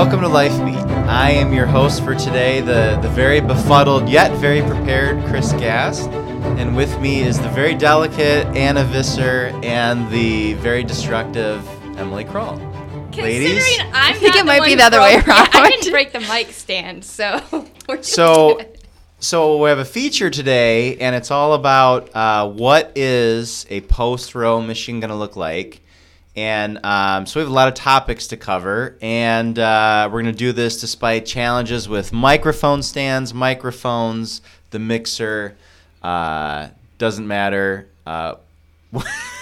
Welcome to Life Beat. I am your host for today, the, the very befuddled yet very prepared Chris Gast. And with me is the very delicate Anna Visser and the very destructive Emily Kroll. Considering Ladies? I'm I think it might be the other way around. I around. didn't break the mic stand, so we're just So, good. so we have a feature today, and it's all about uh, what is a post Roe Michigan going to look like. And um, so we have a lot of topics to cover, and uh, we're going to do this despite challenges with microphone stands, microphones, the mixer. Uh, doesn't matter. Uh,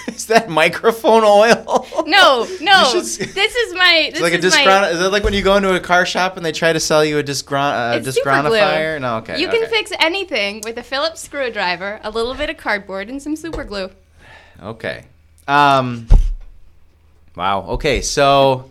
is that microphone oil? No, no. This is my. This It's like a is my. disgron- is it like when you go into a car shop and they try to sell you a disgron- uh, disgronifier? No, okay. You can fix anything with a Phillips screwdriver, a little bit of cardboard, and some super glue. Okay. Um. Wow. Okay. So,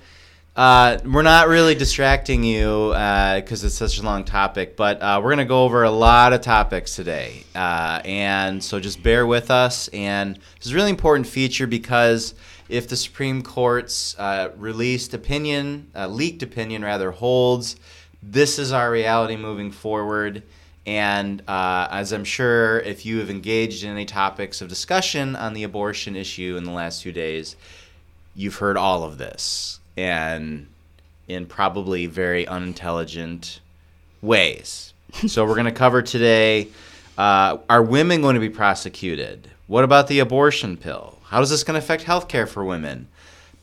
uh, we're not really distracting you because it's such a long topic, but uh, we're gonna go over a lot of topics today, uh, and so just bear with us. And this is a really important feature because if the Supreme Court's uh, released opinion, uh, leaked opinion rather, holds, this is our reality moving forward. And uh, as I'm sure if you have engaged in any topics of discussion on the abortion issue in the last few days, you've heard all of this and in probably very unintelligent ways. so we're going to cover today uh, are women going to be prosecuted? What about the abortion pill? How is this going to affect healthcare for women?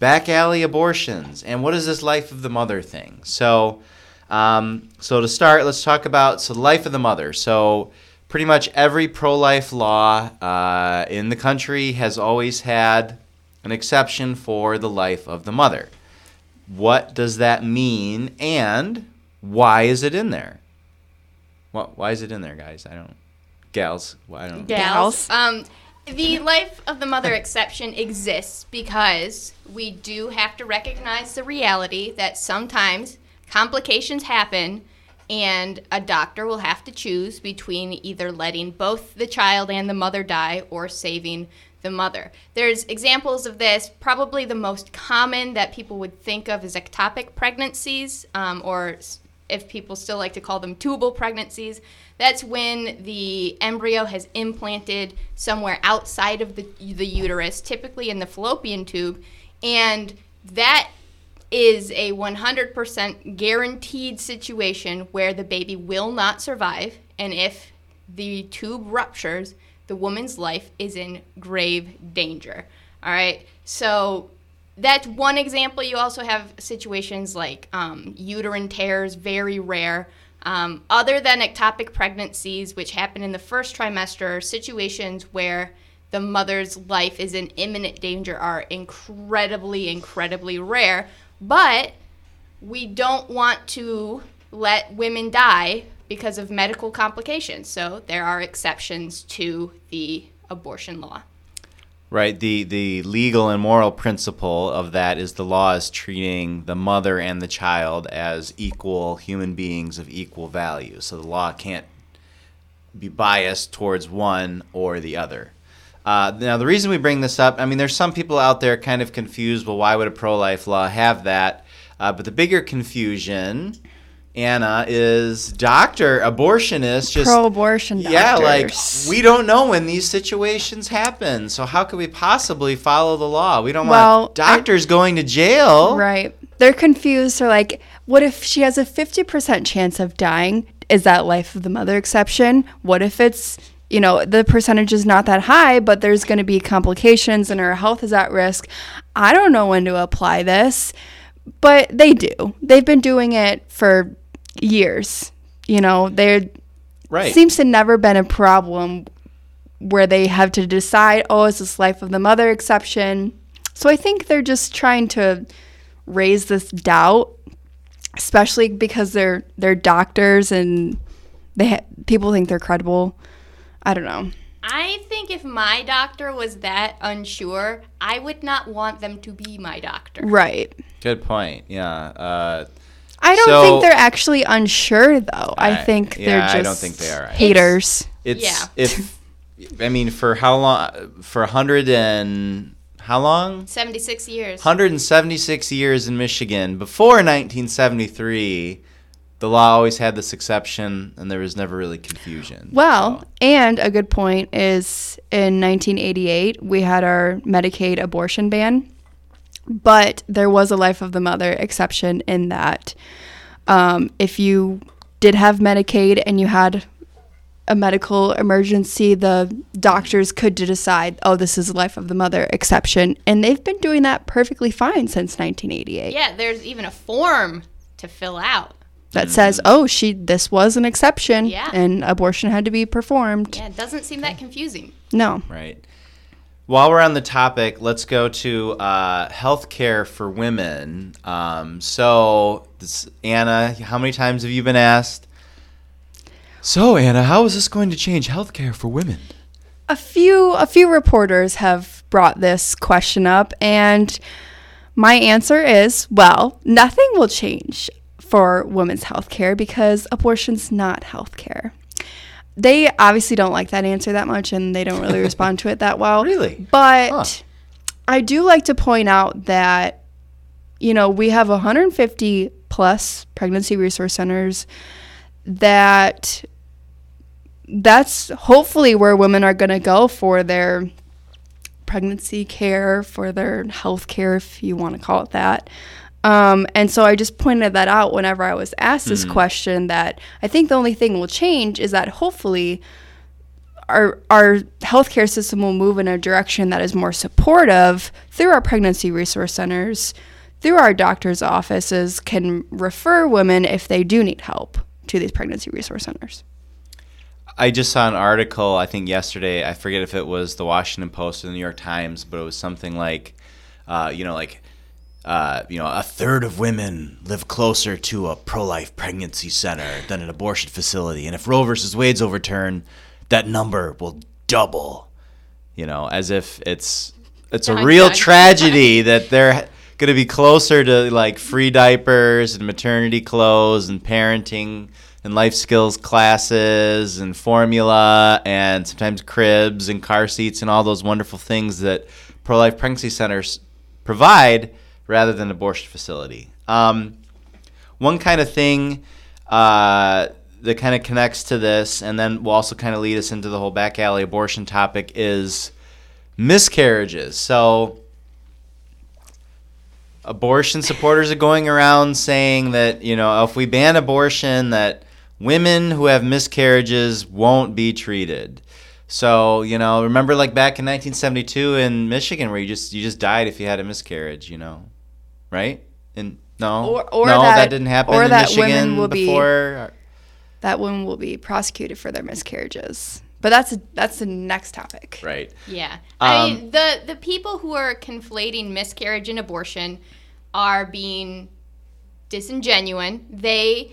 Back alley abortions, and what is this life of the mother thing? So, um, so to start, let's talk about so life of the mother. So, pretty much every pro-life law uh, in the country has always had an exception for the life of the mother. What does that mean, and why is it in there? What? Why is it in there, guys? I don't. Gals. Why I don't. Gals. Um, the life of the mother exception exists because we do have to recognize the reality that sometimes complications happen and a doctor will have to choose between either letting both the child and the mother die or saving the mother. There's examples of this. Probably the most common that people would think of is ectopic pregnancies, um, or if people still like to call them tubal pregnancies. That's when the embryo has implanted somewhere outside of the, the uterus, typically in the fallopian tube, and that is a 100% guaranteed situation where the baby will not survive, and if the tube ruptures, the woman's life is in grave danger. All right, so that's one example. You also have situations like um, uterine tears, very rare. Um, other than ectopic pregnancies, which happen in the first trimester, situations where the mother's life is in imminent danger are incredibly, incredibly rare. But we don't want to let women die because of medical complications. So there are exceptions to the abortion law. Right. The the legal and moral principle of that is the law is treating the mother and the child as equal human beings of equal value. So the law can't be biased towards one or the other. Uh, now, the reason we bring this up, I mean, there's some people out there kind of confused. Well, why would a pro-life law have that? Uh, but the bigger confusion, Anna, is doctor abortionist, just Pro-abortion doctor yeah, like we don't know when these situations happen. So how could we possibly follow the law? We don't Well, want doctors going to jail. Right. They're confused. They're like, what if she has a 50% chance of dying? Is that life of the mother exception? What if it's, you know, the percentage is not that high, but there's going to be complications and her health is at risk? I don't know when to apply this, but they do. They've been doing it for years. You know, there Right. seems to never been a problem where they have to decide, oh, is this life of the mother exception? So I think they're just trying to raise this doubt, especially because they're they're doctors and they ha- people think they're credible. I don't know. I think if my doctor was that unsure, I would not want them to be my doctor. Right. Good point. Yeah. Uh, I don't So- think they're actually unsure though. I, I- think yeah, they're just I just don't think they are haters. it's Yeah. if I mean for how long for hundred and how long? 76 years. 176 years in Michigan. Before 1973, the law always had this exception, and there was never really confusion. Well, So- and a good point is in 1988, we had our Medicaid abortion ban, but there was a life of the mother exception in that um, if you did have Medicaid and you had a medical emergency, the doctors could decide, oh, this is a life of the mother exception. And they've been doing that perfectly fine since 1988. Yeah, there's even a form to fill out. That says, oh, she this was an exception Yeah. and abortion had to be performed. Yeah, it doesn't seem that confusing. No. Right. While we're on the topic, let's go to uh, healthcare for women. Um, so, this, Anna, how many times have you been asked? So, Anna, how is this going to change healthcare for women? a few a few reporters have brought this question up and my answer is well nothing will change for women's health care because abortion's not health care they obviously don't like that answer that much and they don't really respond to it that well Really? but Huh. i do like to point out that you know we have 150 plus pregnancy resource centers that that's hopefully where women are going to go for their pregnancy care, for their health care, if you want to call it that. Um, and so I just pointed that out whenever I was asked this question that I think the only thing will change is that hopefully our our healthcare system will move in a direction that is more supportive through our pregnancy resource centers, through our doctors' offices can refer women if they do need help to these pregnancy resource centers. I just saw an article, I think yesterday. I forget if it was the Washington Post or the New York Times, but it was something like, uh, you know, like, uh, you know, a third of women live closer to a pro-life pregnancy center than an abortion facility, and if Roe versus Wade's overturned, that number will double. You know, as if it's it's a real tragedy that they're going to be closer to like free diapers and maternity clothes and parenting and life skills classes and formula and sometimes cribs and car seats and all those wonderful things that pro life pregnancy centers provide rather than abortion facility. Um, one kind of thing uh, that kind of connects to this and then will also kind of lead us into the whole back alley abortion topic is miscarriages. So abortion supporters are going around saying that you know if we ban abortion that women who have miscarriages won't be treated so you know remember like back in 1972 in michigan where you just you just died if you had a miscarriage you know right and no Or- or no that- didn't happen or in that michigan women will be- that women will be prosecuted for their miscarriages. But that's that's the next topic. right Yeah. I Um, mean, the the people who are conflating miscarriage and abortion are being disingenuous. They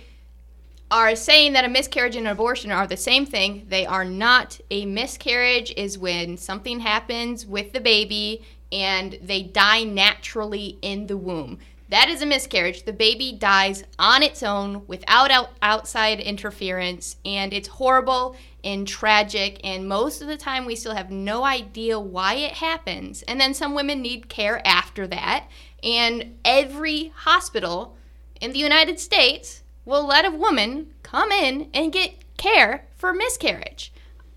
are saying that a miscarriage and an abortion are the same thing. They are not. A miscarriage is when something happens with the baby and they die naturally in the womb. That is a miscarriage. The baby dies on its own without out- outside interference, and it's horrible and tragic. And most of the time, we still have no idea why it happens. And then some women need care after that. And every hospital in the United States will let a woman come in and get care for miscarriage.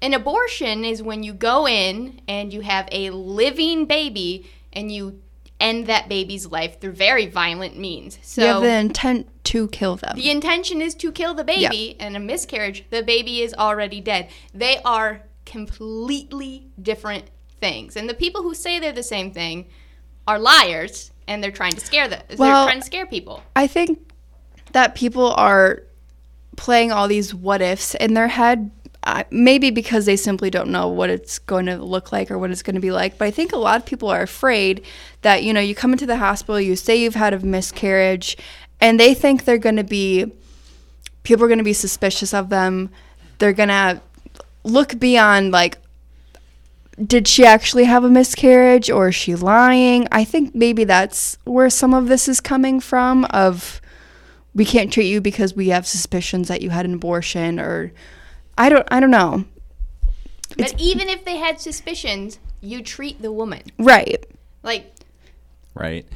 An abortion is when you go in and you have a living baby and you end that baby's life through very violent means. So you have the intent to kill them. the intention is to kill the baby, and a miscarriage, the baby is already dead. They are completely different things. And the people who say they're the same thing are liars, and they're trying to scare them. Well- they're trying to scare people. I think that people are playing all these what ifs in their head. Maybe because they simply don't know what it's going to look like or what it's going to be like. But I think a lot of people are afraid that, you know, you come into the hospital, you say you've had a miscarriage, and they think they're going to be, people are going to be suspicious of them. They're going to look beyond, like, did she actually have a miscarriage or is she lying? I think maybe that's where some of this is coming from of we can't treat you because we have suspicions that you had an abortion or I don't I don't know. But even if they had suspicions, you treat the woman. Right. Like, Right.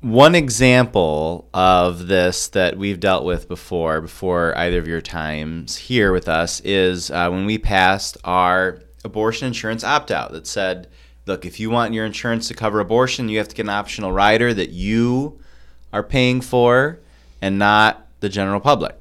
One example of this that we've dealt with before, before either of your times here with us, is uh, when we passed our abortion insurance opt out that said, look, if you want your insurance to cover abortion, you have to get an optional rider that you are paying for and not the general public.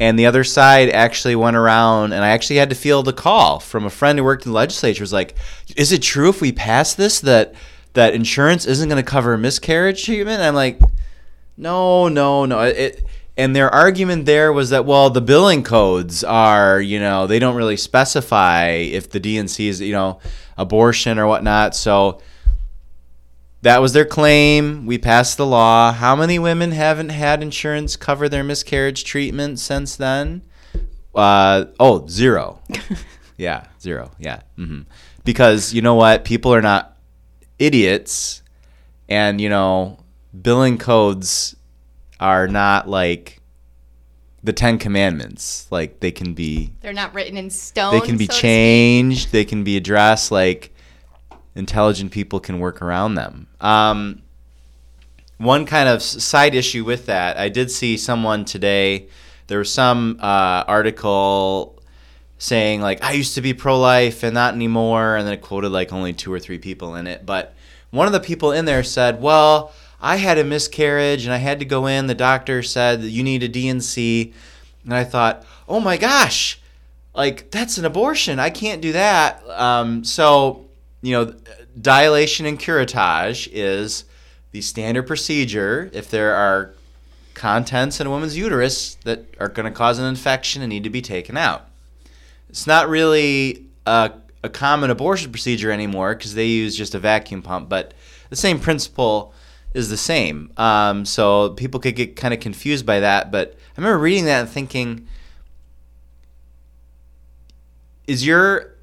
And the other side actually went around, and I actually had to field a call from a friend who worked in the legislature. Was like, "Is it true if we pass this that that insurance isn't going to cover miscarriage treatment?" And I'm like, "No, no, no." It, and their argument there was that well, the billing codes are, you know, they don't really specify if the DNC is, you know, abortion or whatnot. So that was their claim. We passed the law. How many women haven't had insurance cover their miscarriage treatment since then? Uh, oh, zero. yeah, zero. Yeah. hmm Because you know what? People are not idiots. And, you know, billing codes are not like the Ten Commandments. Like they can be they're not written in stone. they can be so changed they can be addressed like intelligent people can work around them um, one kind of side issue with that i did see someone today there was some uh, article saying like i used to be pro-life and not anymore and then it quoted like only two or three people in it but one of the people in there said well i had a miscarriage and i had to go in the doctor said that you need a dnc and i thought oh my gosh like that's an abortion. I can't do that. Um, so you know, dilation and curettage is the standard procedure if there are contents in a woman's uterus that are going to cause an infection and need to be taken out. It's not really a, a common abortion procedure anymore because they use just a vacuum pump, but the same principle is the same. Um, so people could get kind of confused by that. But I remember reading that and thinking, is your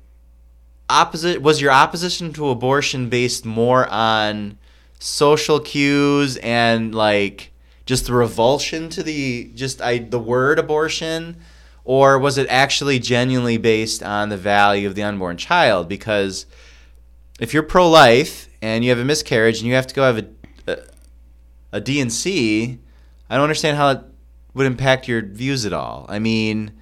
opposite was your opposition to abortion based more on social cues and like just the revulsion to the just I the word abortion? Or was it actually genuinely based on the value of the unborn child? Because if you're pro-life and you have a miscarriage and you have to go have a a, a DNC I don't understand how it would impact your views at all. I mean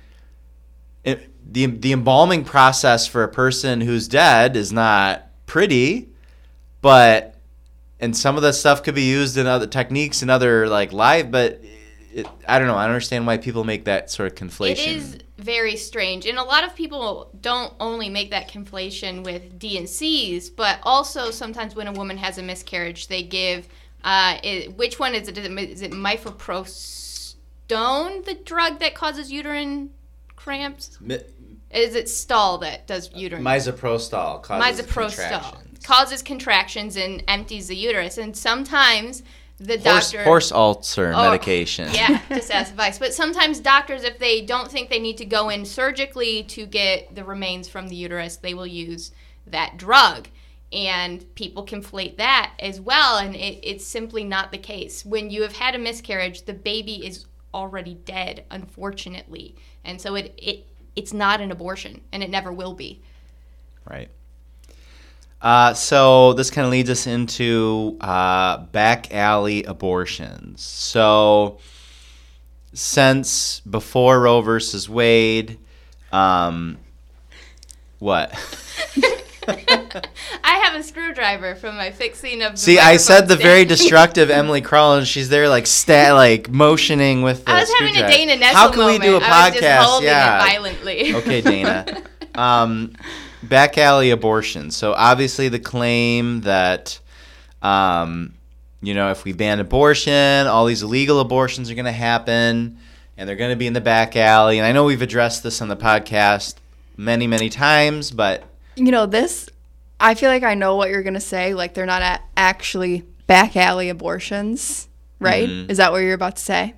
it, the the embalming process for a person who's dead is not pretty, but and some of the stuff could be used in other techniques and other like live, but it, I don't know. I don't understand why people make that sort of conflation. It is very strange. And a lot of people don't only make that conflation with DNCs, but also sometimes when a woman has a miscarriage, they give uh, it, which one is it? Is it mifepristone, the drug that causes uterine cramps? Mi- Is it stall that does uh, uterine? Misoprostol causes Misoprostol contractions. causes contractions and empties the uterus, and sometimes the Horse, doctor horse ulcer Oh, medication. Yeah, just as advice. But sometimes doctors, if they don't think they need to go in surgically to get the remains from the uterus, they will use that drug. And people conflate that as well, and it, it's simply not the case. When you have had a miscarriage, the baby is already dead, unfortunately, and so it, it it's not an abortion, and it never will be. Right. Uh, so this kind of leads us into uh, back alley abortions. So since before Roe versus Wade, um, what? I have a screwdriver from my fixing of. The See, I said the very destructive Emily Crowell, and she's there like sta- like motioning with the I was having a. Dana Nessel How can moment. we do a podcast? I was just holding yeah. it violently. Okay, Dana. um, back alley abortion. So obviously the claim that, um, you know, if we ban abortion, all these illegal abortions are going to happen, and they're going to be in the back alley. And I know we've addressed this on the podcast many, many times, but You know, this, I feel like I know what you're going to say. Like, they're not a- actually back alley abortions, right? Mhm. Is that what you're about to say?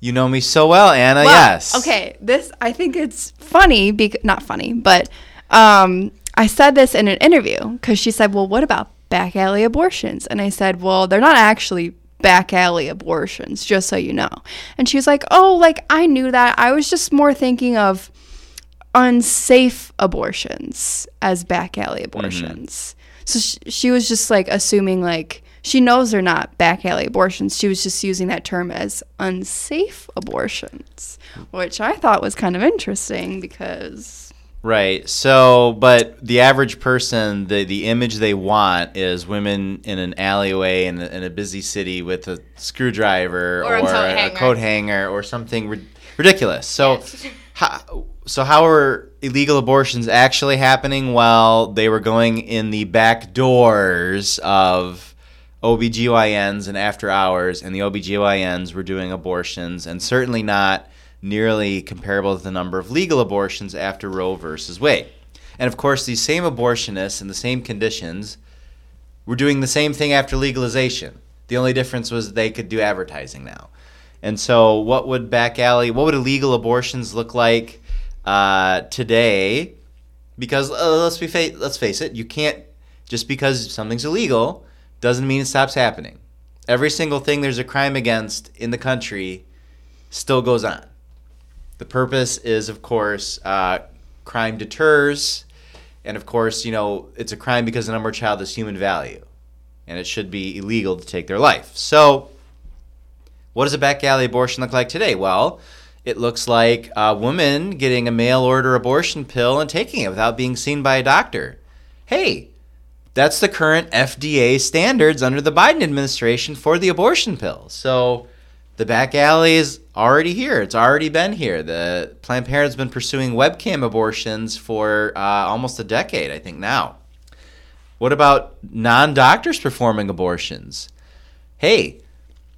you know me so well, Anna. Well, yes. Okay, this, I think it's funny, because, not funny, but um, I said this in an interview because she said, well, what about back alley abortions? And I said, well, they're not actually back alley abortions, just so you know. And she was like, oh, like, I knew that. I was just more thinking of unsafe abortions as back alley mm-hmm. abortions. So sh- she was just like assuming like she knows they're not back alley abortions. She was just using that term as unsafe abortions, which I thought was kind of interesting because Right. So, but the average person, the the image they want is women in an alleyway in a, in a busy city with a screwdriver Or or, a coat a, hanger. coat hanger or something rid- ridiculous. So, Yes. how, so how are illegal abortions actually happening? Well, they were going in the back doors of OBGYNs and after hours, and the OBGYNs were doing abortions, and certainly not nearly comparable to the number of legal abortions after Roe versus Wade. And of course, these same abortionists in the same conditions were doing the same thing after legalization. The only difference was they could do advertising now. And so, what would back alley, what would illegal abortions look like uh, today? Because uh, let's be fa- let's face it, you can't just because something's illegal doesn't mean it stops happening. Every single thing there's a crime against in the country still goes on. The purpose is, of course, uh, crime deters, and of course, you know it's a crime because the number of child is human value, and it should be illegal to take their life. So, what does a back alley abortion look like today? Well, it looks like a woman getting a mail order abortion pill and taking it without being seen by a doctor. Hey, that's the current FDA standards under the Biden administration for the abortion pill. So the back alley is already here. It's already been here. The Planned Parenthood's been pursuing webcam abortions for uh, almost a decade, I think now. What about non doctors performing abortions? Hey,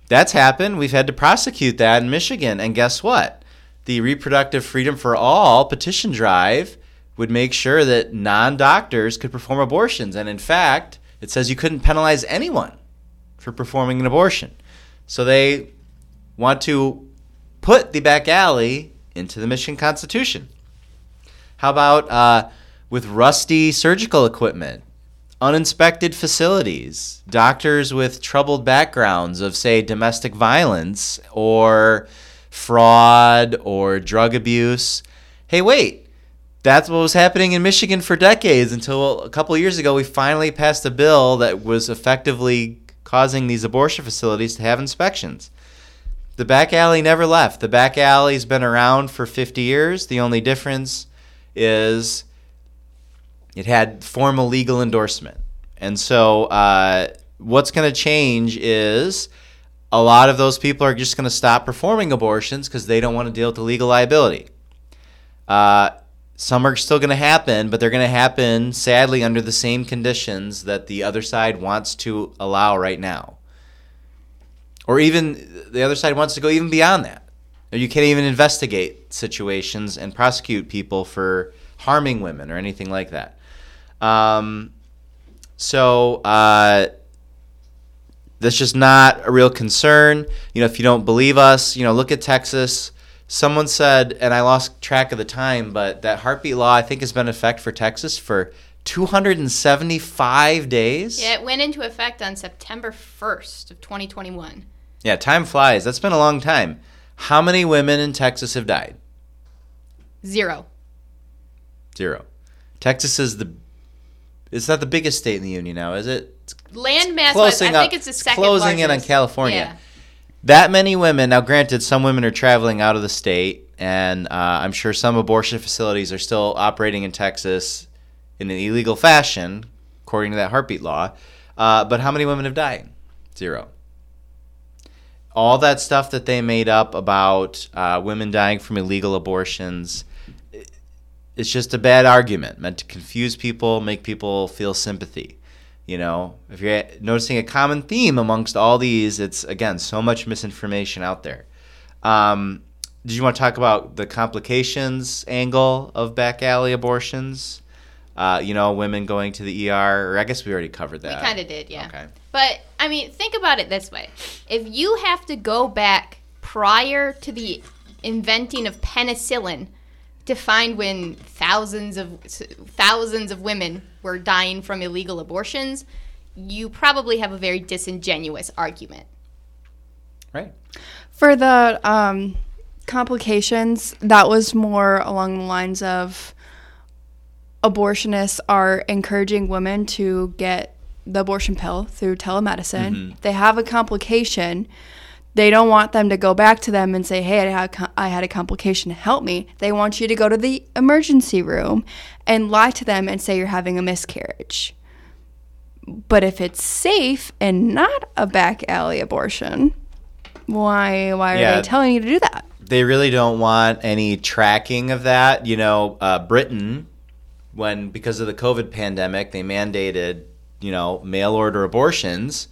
that's happened. We've had to prosecute that in Michigan. And guess what? The Reproductive Freedom for All petition drive would make sure that non doctors could perform abortions. And in fact, it says you couldn't penalize anyone for performing an abortion. So they want to put the back alley into the Michigan Constitution. How about uh, with rusty surgical equipment, uninspected facilities, doctors with troubled backgrounds of, say, domestic violence or fraud or drug abuse? Hey, wait, that's what was happening in Michigan for decades until a couple years ago we finally passed a bill that was effectively causing these abortion facilities to have inspections. The back alley never left. The back alley's been around for 50 years. The only difference is it had formal legal endorsement. And so uh, what's going to change is a lot of those people are just going to stop performing abortions because they don't want to deal with the legal liability. Uh, some are still going to happen, but they're going to happen sadly under the same conditions that the other side wants to allow right now. Or even the other side wants to go even beyond that. You can't even investigate situations and prosecute people for harming women or anything like that. Um, so uh, that's just not a real concern. You know, if you don't believe us, you know, look at Texas. Someone said, and I lost track of the time, but that heartbeat law I think has been in effect for Texas for 275 days. Yeah, it went into effect on September 1st of 2021. Yeah, time flies. That's been a long time. How many women in Texas have died? Zero. Zero. Texas is the it's not the biggest state in the union now, is it? It's Land mass I closing up- think it's the second closing in on. California. Yeah. that many women. Now, granted, some women are traveling out of the state, and uh, I'm sure some abortion facilities are still operating in Texas in an illegal fashion, according to that heartbeat law. Uh, but how many women have died? Zero. All that stuff that they made up about uh, women dying from illegal abortions it's just a bad argument meant to confuse people, make people feel sympathy. You know, if you're noticing a common theme amongst all these, it's again so much misinformation out there. Um, did you want to talk about the complications angle of back alley abortions? Uh, you know, women going to the ER, or I guess we already covered that. We kind of did, yeah. Okay. But I mean, think about it this way: if you have to go back prior to the inventing of penicillin to find when thousands of thousands of women were dying from illegal abortions, you probably have a very disingenuous argument. Right. For the um, complications, that was more along the lines of abortionists are encouraging women to get the abortion pill through telemedicine. Mm-hmm. They have a complication. They don't want them to go back to them and say, "Hey, I had, I had a complication. Help me." They want you to go to the emergency room and lie to them and say you're having a miscarriage. But if it's safe and not a back alley abortion, why why are Yeah. they telling you to do that? they really don't want any tracking of that. You know, uh, Britain, when because of the COVID pandemic, they mandated you know mail order abortions.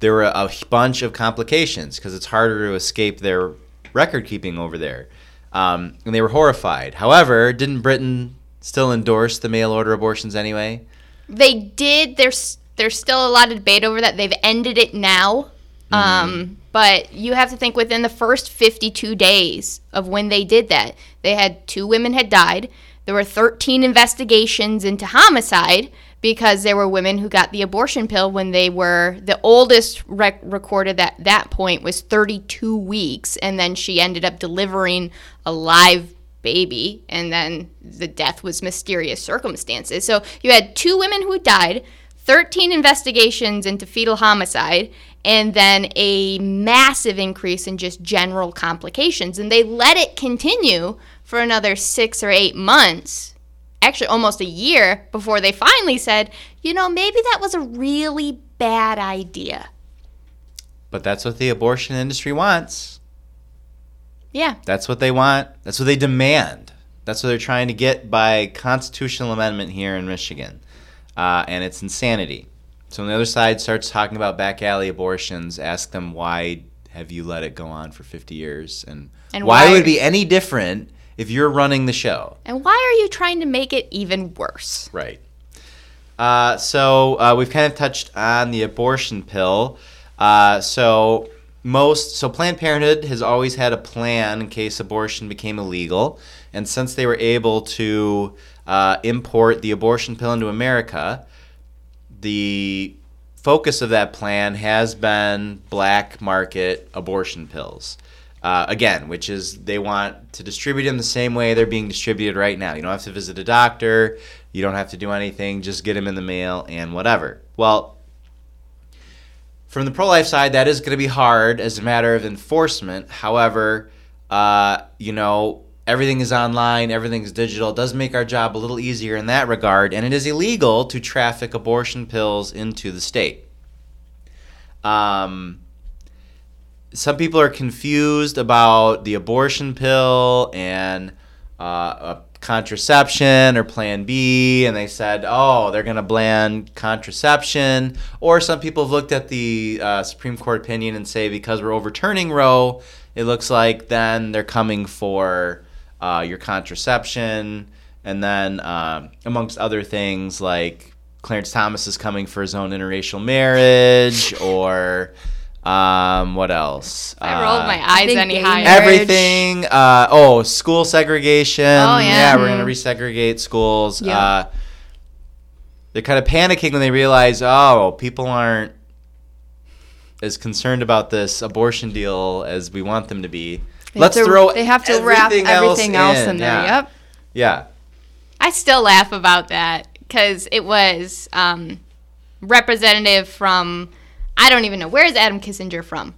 There were a bunch of complications because it's harder to escape their record keeping over there, um, and they were horrified. However, didn't Britain still endorse the mail order abortions anyway? They did. There's there's still a lot of debate over that. They've ended it now. Um, but you have to think within the first 52 days of when they did that, they had two women had died. There were 13 investigations into homicide because there were women who got the abortion pill when they were the oldest rec- recorded at that point was 32 weeks and then she ended up delivering a live baby and then the death was mysterious circumstances. So you had two women who died 13 investigations into fetal homicide and then a massive increase in just general complications. And they let it continue for another 6 or 8 months actually almost a year before they finally said you know maybe that was a really bad idea But that's what the abortion industry wants. yeah That's what they want. That's what they demand. That's what they're trying to get by constitutional amendment here in Michigan. Uh, and it's insanity. So when the other side starts talking about back alley abortions, ask them why have you let it go on for 50 years? And, And why, why- would it be any different if you're running the show? and why are you trying to make it even worse Right. Uh, so uh, we've kind of touched on the abortion pill. Uh, so most so Planned Parenthood has always had a plan in case abortion became illegal, and since they were able to uh, import the abortion pill into America, the focus of that plan has been black market abortion pills. Uh, again, which is they want to distribute them the same way they're being distributed right now. You don't have to visit a doctor, you don't have to do anything, just get them in the mail and whatever. Well, from the pro life side, that is going to be hard as a matter of enforcement. However, uh, you know, everything is online, everything's digital. It does make our job a little easier in that regard, and it is illegal to traffic abortion pills into the state. Um, some people are confused about the abortion pill and uh, contraception or plan B, and they said, oh, they're going to ban contraception. Or some people have looked at the uh, Supreme Court opinion and say, because we're overturning Roe, it looks like then they're coming for uh, your contraception. And then, um, amongst other things, like Clarence Thomas is coming for his own interracial marriage, or um, what else? i rolled Uh, my eyes think any gay higher everything. Uh, oh, school segregation. Oh, yeah. we're gonna resegregate schools. Yeah. Uh, they're kind of panicking when they realize, oh, people aren't as concerned about this abortion deal as we want them to be. They Let's to, throw They have to wrap everything else in, there. Yeah. Yep. Yeah. I still laugh about that because it was um, representative from I don't even know where is Adam Kinzinger from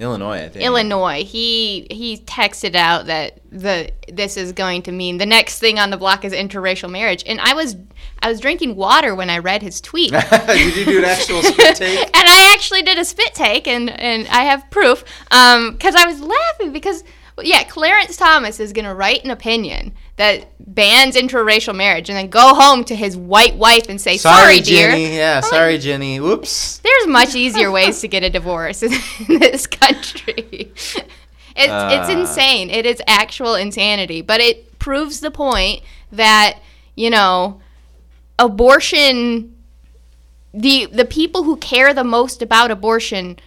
Illinois, I think. Illinois. He he texted out that the this is going to mean the next thing on the block is interracial marriage, and I was I was drinking water when I read his tweet. Did you do an actual spit take? and I actually did a spit take, and, and I have proof. Um, because I was laughing because, yeah, Clarence Thomas is going to write an opinion that bans interracial marriage and then go home to his white wife and say, sorry, Sorry, dear. Ginni. Yeah, I'm sorry, like, Ginni. Whoops. There's much easier ways to get a divorce in this country. It's, it's Uh. insane. It is actual insanity. But it proves the point that, you know, abortion the the people who care the most about abortion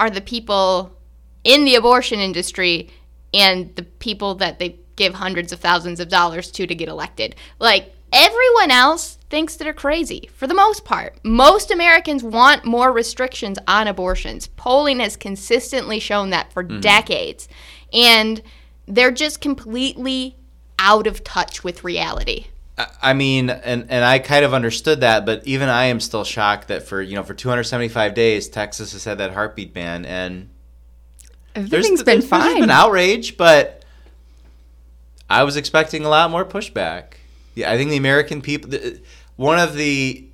are the people in the abortion industry and the people that they give hundreds of thousands of dollars to to get elected. Like everyone else thinks they're crazy for the most part. Most Americans want more restrictions on abortions. Polling has consistently shown that for mm-hmm. decades. And they're just completely out of touch with reality. I- I mean, and and I kind of understood that, but even I am still shocked that for you know for 275 days Texas has had that heartbeat ban, and there's Everything's there's- been there's fine. been outrage, but I was expecting a lot more pushback. Yeah, I think the American people. the- One of the,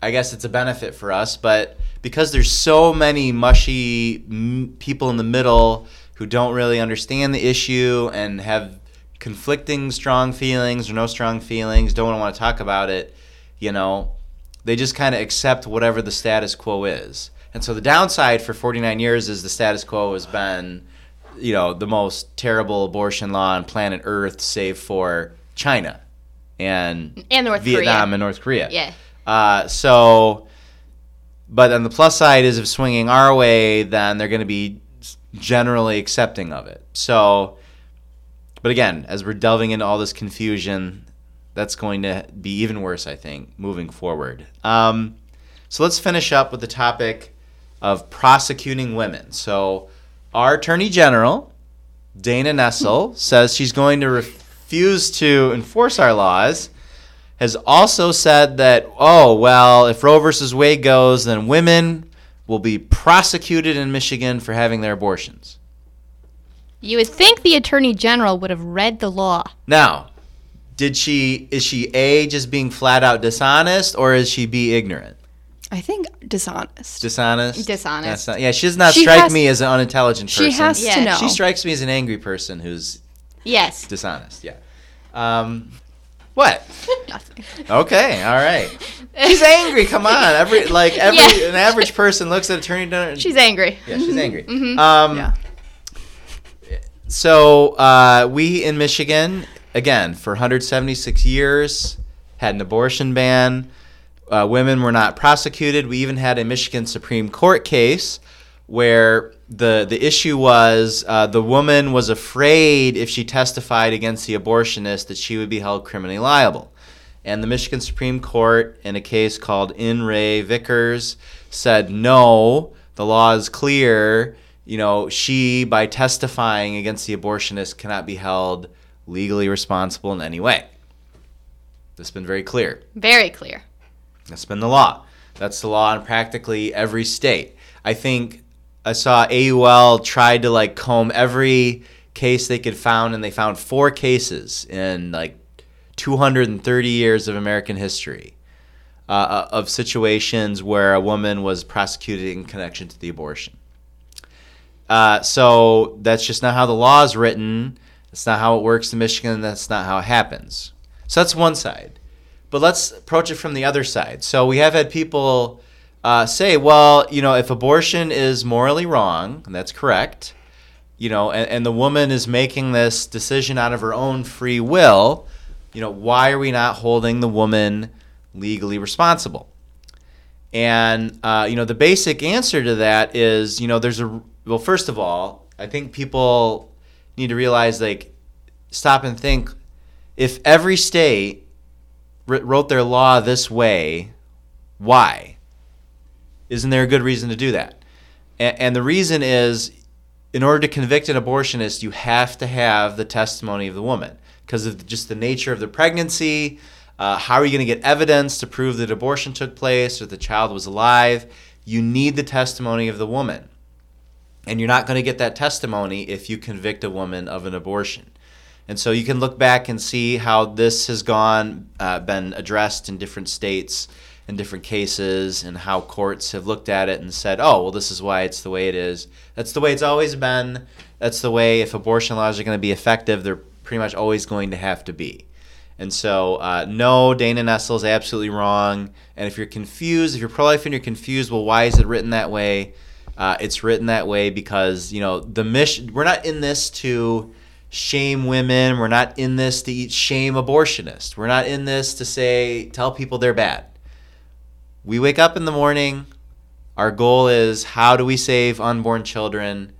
I guess it's a benefit for us, but because there's so many mushy m- people in the middle who don't really understand the issue and have conflicting strong feelings or no strong feelings, don't want to talk about it, you know, they just kind of accept whatever the status quo is. And so the downside for 49 years is the status quo has been, you know, the most terrible abortion law on planet Earth, save for China and And North Vietnam Korea. and North Korea. Yeah. Uh, so, but on the plus side is if swinging our way, then they're going to be generally accepting of it. So, but again, as we're delving into all this confusion, that's going to be even worse, I think, moving forward. Um, so let's finish up with the topic of prosecuting women. So, our Attorney General, Dana Nessel, says she's going to refuse to enforce our laws has also said that, oh, well, if Roe versus Wade goes, then women will be prosecuted in Michigan for having their abortions. You would think the attorney general would have read the law. Now, did she is she A just being flat out dishonest or is she B ignorant? I think dishonest. Dishonest? Dishonest. Not, yeah, she does not She strike has- me as an unintelligent person. she has Yeah. to know. She strikes me as an angry person who's Yes. dishonest. Yeah. Um, what? Nothing. Okay, all right. She's angry. Come on, every like every Yeah. an average person looks at attorney general. She's angry. yeah, she's angry. Mm-hmm. Um, yeah. So uh, we in Michigan, again, for 176 years, had an abortion ban. Uh, women were not prosecuted. We even had a Michigan Supreme Court case where the the issue was uh, the woman was afraid if she testified against the abortionist that she would be held criminally liable. And the Michigan Supreme Court, in a case called In Re Vickers, said no, the law is clear. You know, she, by testifying against the abortionist, cannot be held legally responsible in any way. This has been very clear. Very clear. That's been the law. That's the law in practically every state. I think I saw AUL tried to like comb every case they could found, and they found four cases in like 230 years of American history uh, of situations where a woman was prosecuted in connection to the abortion. Uh, so that's just not how the law is written. That's not how it works in Michigan. That's not how it happens. So that's one side. But let's approach it from the other side. So we have had people uh, say, well, you know, if abortion is morally wrong, and that's correct, you know, and, and the woman is making this decision out of her own free will, you know, why are we not holding the woman legally responsible? And uh, you know, the basic answer to that is, you know, there's a well, first of all, I think people need to realize, like, stop and think. If every state wrote their law this way, why? Isn't there a good reason to do that? And, and the reason is, in order to convict an abortionist, you have to have the testimony of the woman because of just the nature of the pregnancy. Uh, how are you going to get evidence to prove that abortion took place or the child was alive? You need the testimony of the woman. And you're not going to get that testimony if you convict a woman of an abortion. And so you can look back and see how this has gone, uh, been addressed in different states in different cases, and how courts have looked at it and said, oh, well, this is why it's the way it is. That's the way it's always been. That's the way, if abortion laws are going to be effective, they're pretty much always going to have to be. And so, uh, no, Dana Nessel is absolutely wrong. And if you're confused, if you're pro life and you're confused, well, why is it written that way? Uh, it's written that way because, you know, the mission, we're not in this to shame women. We're not in this to shame abortionists. We're not in this to say, tell people they're bad. We wake up in the morning. Our goal is how do we save unborn children?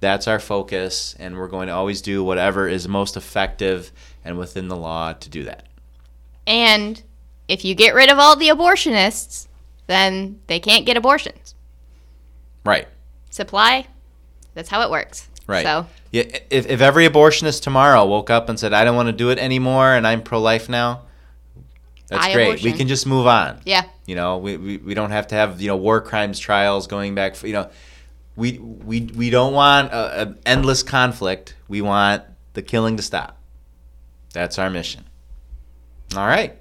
That's our focus. And we're going to always do whatever is most effective and within the law to do that. And if you get rid of all the abortionists, then they can't get abortions. Right. Supply, that's how it works. Right. So, Yeah, if, if every abortionist tomorrow woke up and said, I don't want to do it anymore and I'm pro life now, That's I great. abortion. We can just move on. Yeah. You know, we, we, we don't have to have you know war crimes trials going back. For, you know, we we we don't want an endless conflict. We want the killing to stop. That's our mission. All right.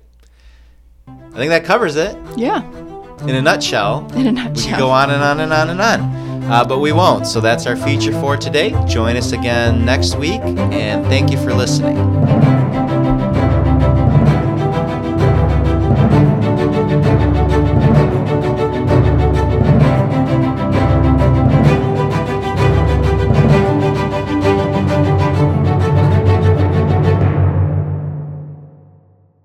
I think that covers it Yeah. in a nutshell. In a nutshell. We nutshell. could go on and on and on and on. Uh, but we won't. So that's our feature for today. Join us again next week, and thank you for listening.